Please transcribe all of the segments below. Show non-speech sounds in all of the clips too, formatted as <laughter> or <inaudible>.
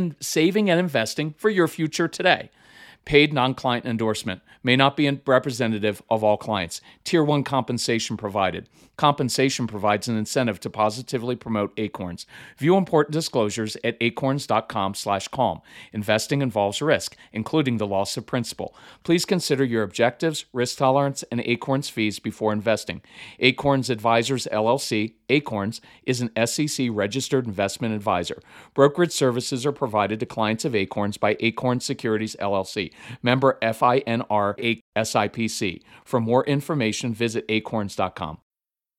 in saving and investing for your future today. Paid non client endorsement may not be representative of all clients. Tier 1 compensation provided. Compensation provides an incentive to positively promote Acorns. View important disclosures at acorns.com/calm. Investing involves risk, including the loss of principal. Please consider your objectives, risk tolerance, and Acorns fees before investing. Acorns Advisors LLC, Acorns, is an SEC registered investment advisor. Brokerage services are provided to clients of Acorns by Acorns Securities LLC, member FINRA SIPC. For more information, visit acorns.com.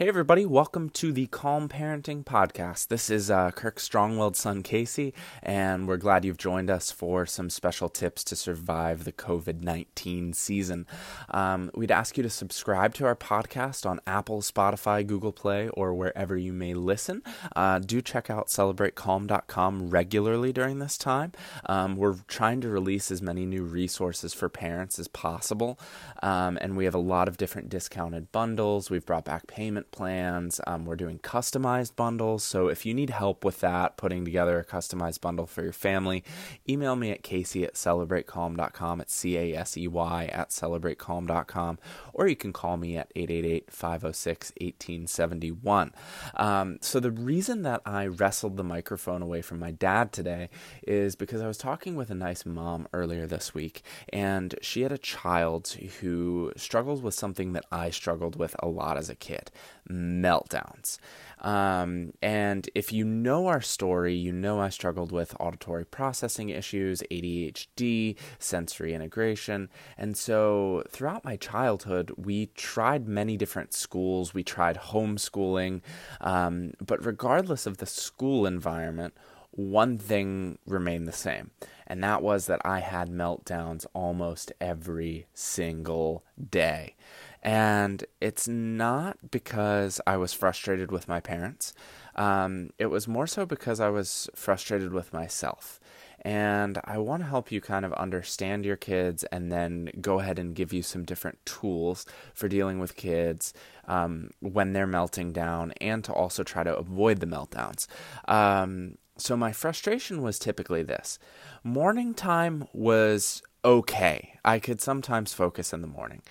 Hey, everybody, welcome to the Calm Parenting Podcast. This is uh, Kirk Strongwell's son, Casey, and we're glad you've joined us for some special tips to survive the COVID 19 season. Um, we'd ask you to subscribe to our podcast on Apple, Spotify, Google Play, or wherever you may listen. Uh, do check out celebratecalm.com regularly during this time. Um, we're trying to release as many new resources for parents as possible, um, and we have a lot of different discounted bundles. We've brought back payment plans. Um, we're doing customized bundles. So if you need help with that, putting together a customized bundle for your family, email me at casey at celebratecalm.com. It's C A S E Y at celebratecalm.com. Or you can call me at 888 506 1871. Um, so the reason that I wrestled the microphone away from my dad today is because I was talking with a nice mom earlier this week, and she had a child who struggled with something that I struggled with a lot as a kid meltdowns. Um, and if you know our story, you know I struggled with auditory processing issues, ADHD, sensory integration. And so throughout my childhood, we tried many different schools, we tried homeschooling. Um, but regardless of the school environment, one thing remained the same, and that was that I had meltdowns almost every single day. And it's not because I was frustrated with my parents. Um, it was more so because I was frustrated with myself. And I want to help you kind of understand your kids and then go ahead and give you some different tools for dealing with kids um, when they're melting down and to also try to avoid the meltdowns. Um, so, my frustration was typically this morning time was okay. I could sometimes focus in the morning.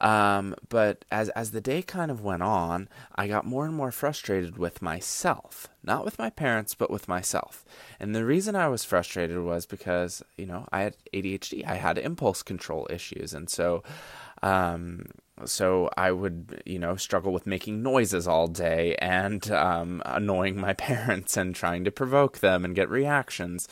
Um, but as as the day kind of went on, I got more and more frustrated with myself, not with my parents, but with myself. And the reason I was frustrated was because you know I had ADHD, I had impulse control issues, and so. Um, so I would, you know, struggle with making noises all day and um, annoying my <laughs> parents and trying to provoke them and get reactions.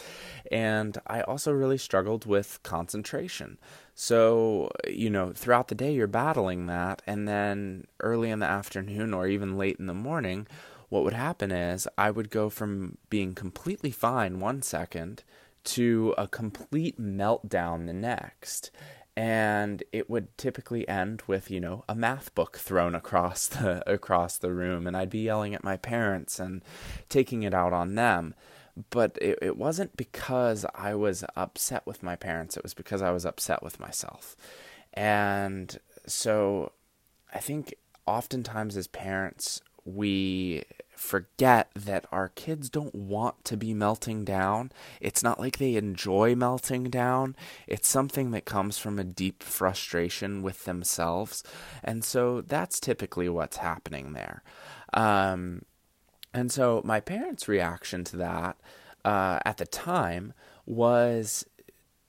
And I also really struggled with concentration. So, you know, throughout the day, you're battling that. And then early in the afternoon or even late in the morning, what would happen is I would go from being completely fine one second to a complete meltdown the next. And it would typically end with, you know, a math book thrown across the across the room, and I'd be yelling at my parents and taking it out on them but it, it wasn't because I was upset with my parents, it was because I was upset with myself. And so I think oftentimes as parents, we forget that our kids don't want to be melting down. It's not like they enjoy melting down. It's something that comes from a deep frustration with themselves. And so that's typically what's happening there. Um, and so my parents' reaction to that uh, at the time was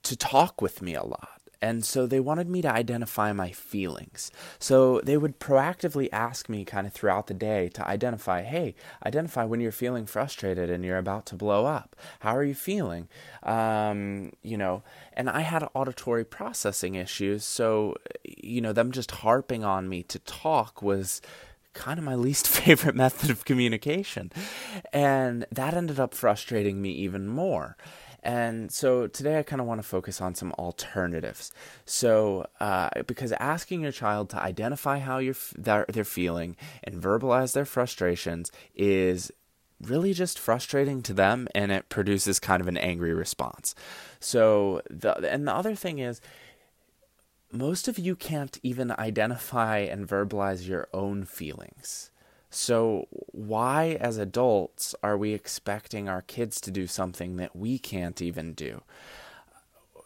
to talk with me a lot. And so they wanted me to identify my feelings. So they would proactively ask me kind of throughout the day to identify, hey, identify when you're feeling frustrated and you're about to blow up. How are you feeling? Um, you know, and I had auditory processing issues. So, you know, them just harping on me to talk was kind of my least <laughs> favorite method of communication. And that ended up frustrating me even more. And so today I kind of want to focus on some alternatives. So, uh, because asking your child to identify how you're they're, feeling and verbalize their frustrations is really just frustrating to them and it produces kind of an angry response. So, the and the other thing is most of you can't even identify and verbalize your own feelings. So, why, as adults, are we expecting our kids to do something that we can't even do?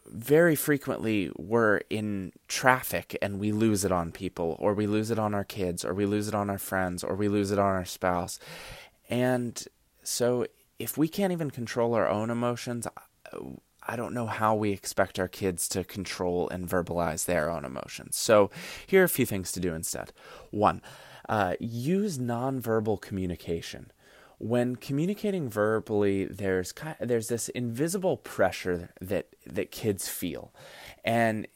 Very frequently, we're in traffic and we lose it on people, or we lose it on our kids, or we lose it on our friends, or we lose it on our spouse. And so, if we can't even control our own emotions, I don't know how we expect our kids to control and verbalize their own emotions. So, here are a few things to do instead. One, uh, use nonverbal communication. When communicating verbally, there's there's this invisible pressure that that kids feel, and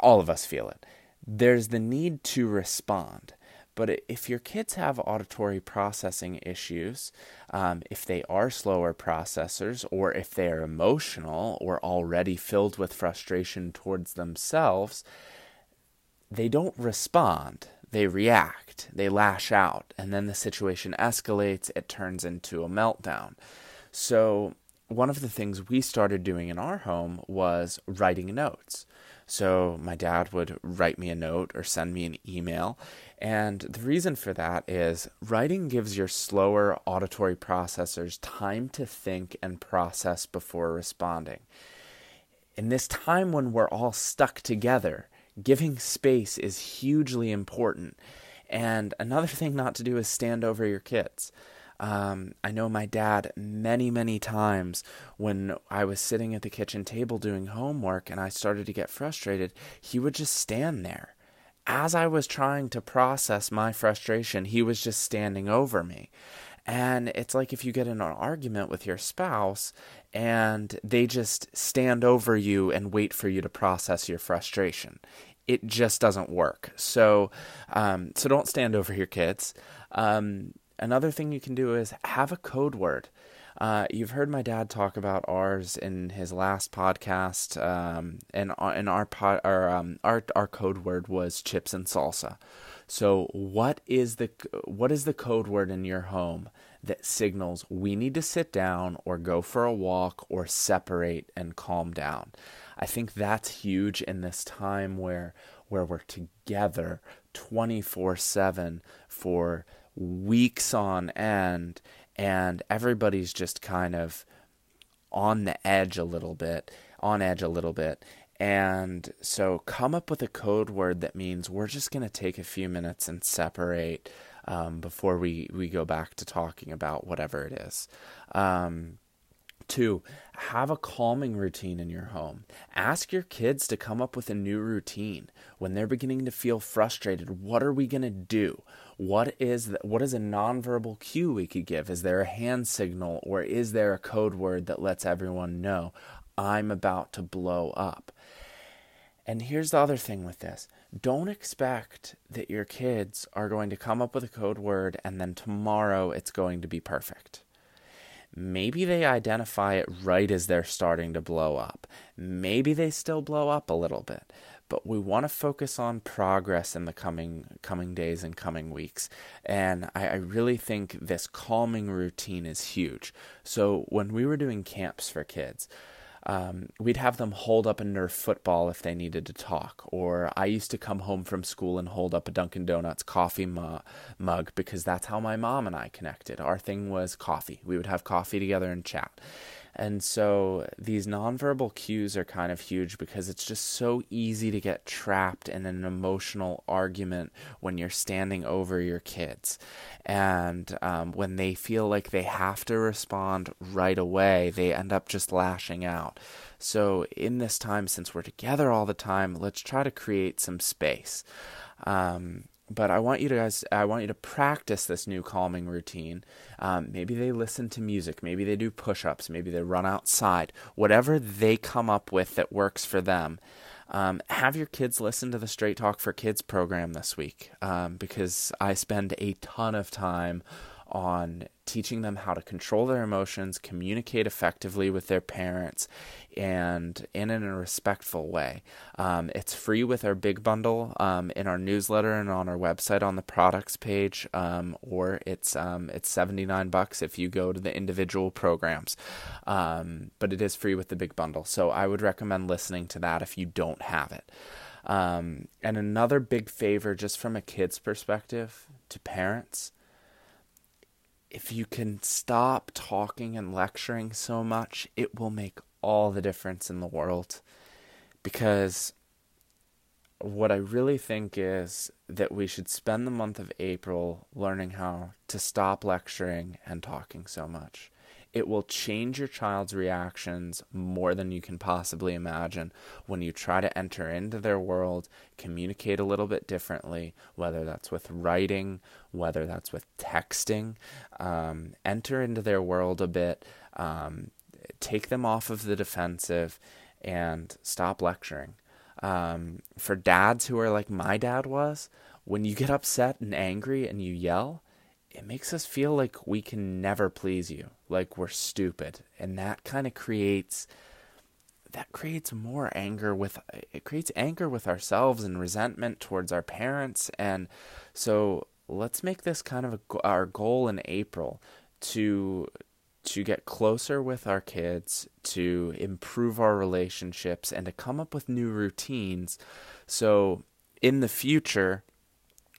all of us feel it. There's the need to respond. But if your kids have auditory processing issues, um, if they are slower processors, or if they are emotional or already filled with frustration towards themselves, they don't respond. They react, they lash out, and then the situation escalates, it turns into a meltdown. So, one of the things we started doing in our home was writing notes. So, my dad would write me a note or send me an email. And the reason for that is writing gives your slower auditory processors time to think and process before responding. In this time when we're all stuck together, giving space is hugely important. And another thing not to do is stand over your kids. Um, I know my dad many, many times when I was sitting at the kitchen table doing homework and I started to get frustrated, he would just stand there. As I was trying to process my frustration, he was just standing over me. And it's like if you get in an argument with your spouse and they just stand over you and wait for you to process your frustration. It just doesn't work. So, um, so don't stand over your kids. Um, another thing you can do is have a code word. Uh, you've heard my dad talk about ours in his last podcast, um, and and our pod, our, um, our our code word was chips and salsa. So, what is the what is the code word in your home that signals we need to sit down or go for a walk or separate and calm down? I think that's huge in this time where where we're together 24/7 for weeks on end and everybody's just kind of on the edge a little bit, on edge a little bit. And so come up with a code word that means we're just going to take a few minutes and separate um, before we, we go back to talking about whatever it is. Um, Two, have a calming routine in your home. Ask your kids to come up with a new routine. When they're beginning to feel frustrated, what are we going to do? What is the, what is a nonverbal cue we could give? Is there a hand signal or is there a code word that lets everyone know I'm about to blow up? And here's the other thing with this don't expect that your kids are going to come up with a code word and then tomorrow it's going to be perfect. Maybe they identify it right as they're starting to blow up. Maybe they still blow up a little bit. But we want to focus on progress in the coming coming days and coming weeks. And I, I really think this calming routine is huge. So when we were doing camps for kids, um, we'd have them hold up a Nerf football if they needed to talk. Or I used to come home from school and hold up a Dunkin' Donuts coffee mu- mug because that's how my mom and I connected. Our thing was coffee. We would have coffee together and chat. And so these nonverbal cues are kind of huge because it's just so easy to get trapped in an emotional argument when you're standing over your kids. And um, when they feel like they have to respond right away, they end up just lashing out. So, in this time, since we're together all the time, let's try to create some space. Um, but I want you to guys, I want you to practice this new calming routine. Um, maybe they listen to music, maybe they do push ups, maybe they run outside, whatever they come up with that works for them. Um, have your kids listen to the Straight Talk for Kids program this week um, because I spend a ton of time on teaching them how to control their emotions, communicate effectively with their parents, and in a respectful way. Um, it's free with our big bundle um, in our newsletter and on our website on the products page, um, or it's um, it's seventy nine bucks if you go to the individual programs. Um, but it is free with the big bundle, so I would recommend listening to that if you don't have it. Um, and another big favor, just from a kid's perspective, to parents if you can stop talking and lecturing so much, it will make all the difference in the world. Because what I really think is that we should spend the month of April learning how to stop lecturing and talking so much it will change your child's reactions more than you can possibly imagine when you try to enter into their world, communicate a little bit differently, whether that's with writing, whether that's with texting. Um, enter into their world a bit, um, take them off of the defensive, and stop lecturing. Um, for dads who are like my dad was, when you get upset and angry and you yell, it makes us feel like we can never please you, like we're stupid. And that kind of creates that creates more anger with it creates anger with ourselves and resentment towards our parents and so let's make this kind of a, our goal in April to to get closer with our kids, to improve our relationships and to come up with new routines so in the future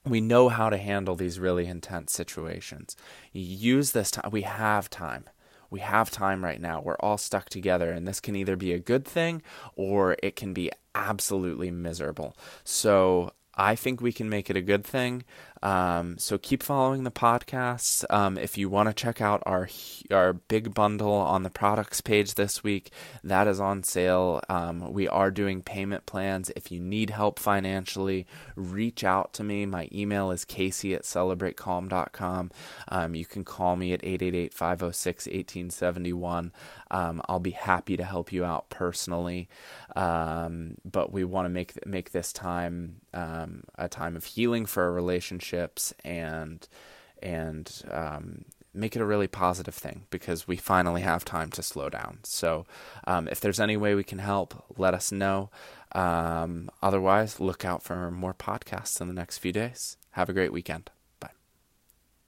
we know how to handle these really intense situations. use this time. We have time. We have time right now. We're all stuck together, and this can either be a good thing or it can be absolutely miserable. So I think we can make it a good thing. Um, so keep following the podcasts. Um, if you want to check out our our big bundle on the products page this week, that is on sale. Um, we are doing payment plans. If you need help financially, reach out to me. My email is casey at celebratecalm.com. Um, you can call me at 888 506 1871. Um, I'll be happy to help you out personally. Um, but we want to make make this time a time of healing for relationship relationships and and um, make it a really positive thing because we finally have time to slow down. So, um, if there's any way we can help, let us know. Um, otherwise, look out for more podcasts in the next few days. Have a great weekend.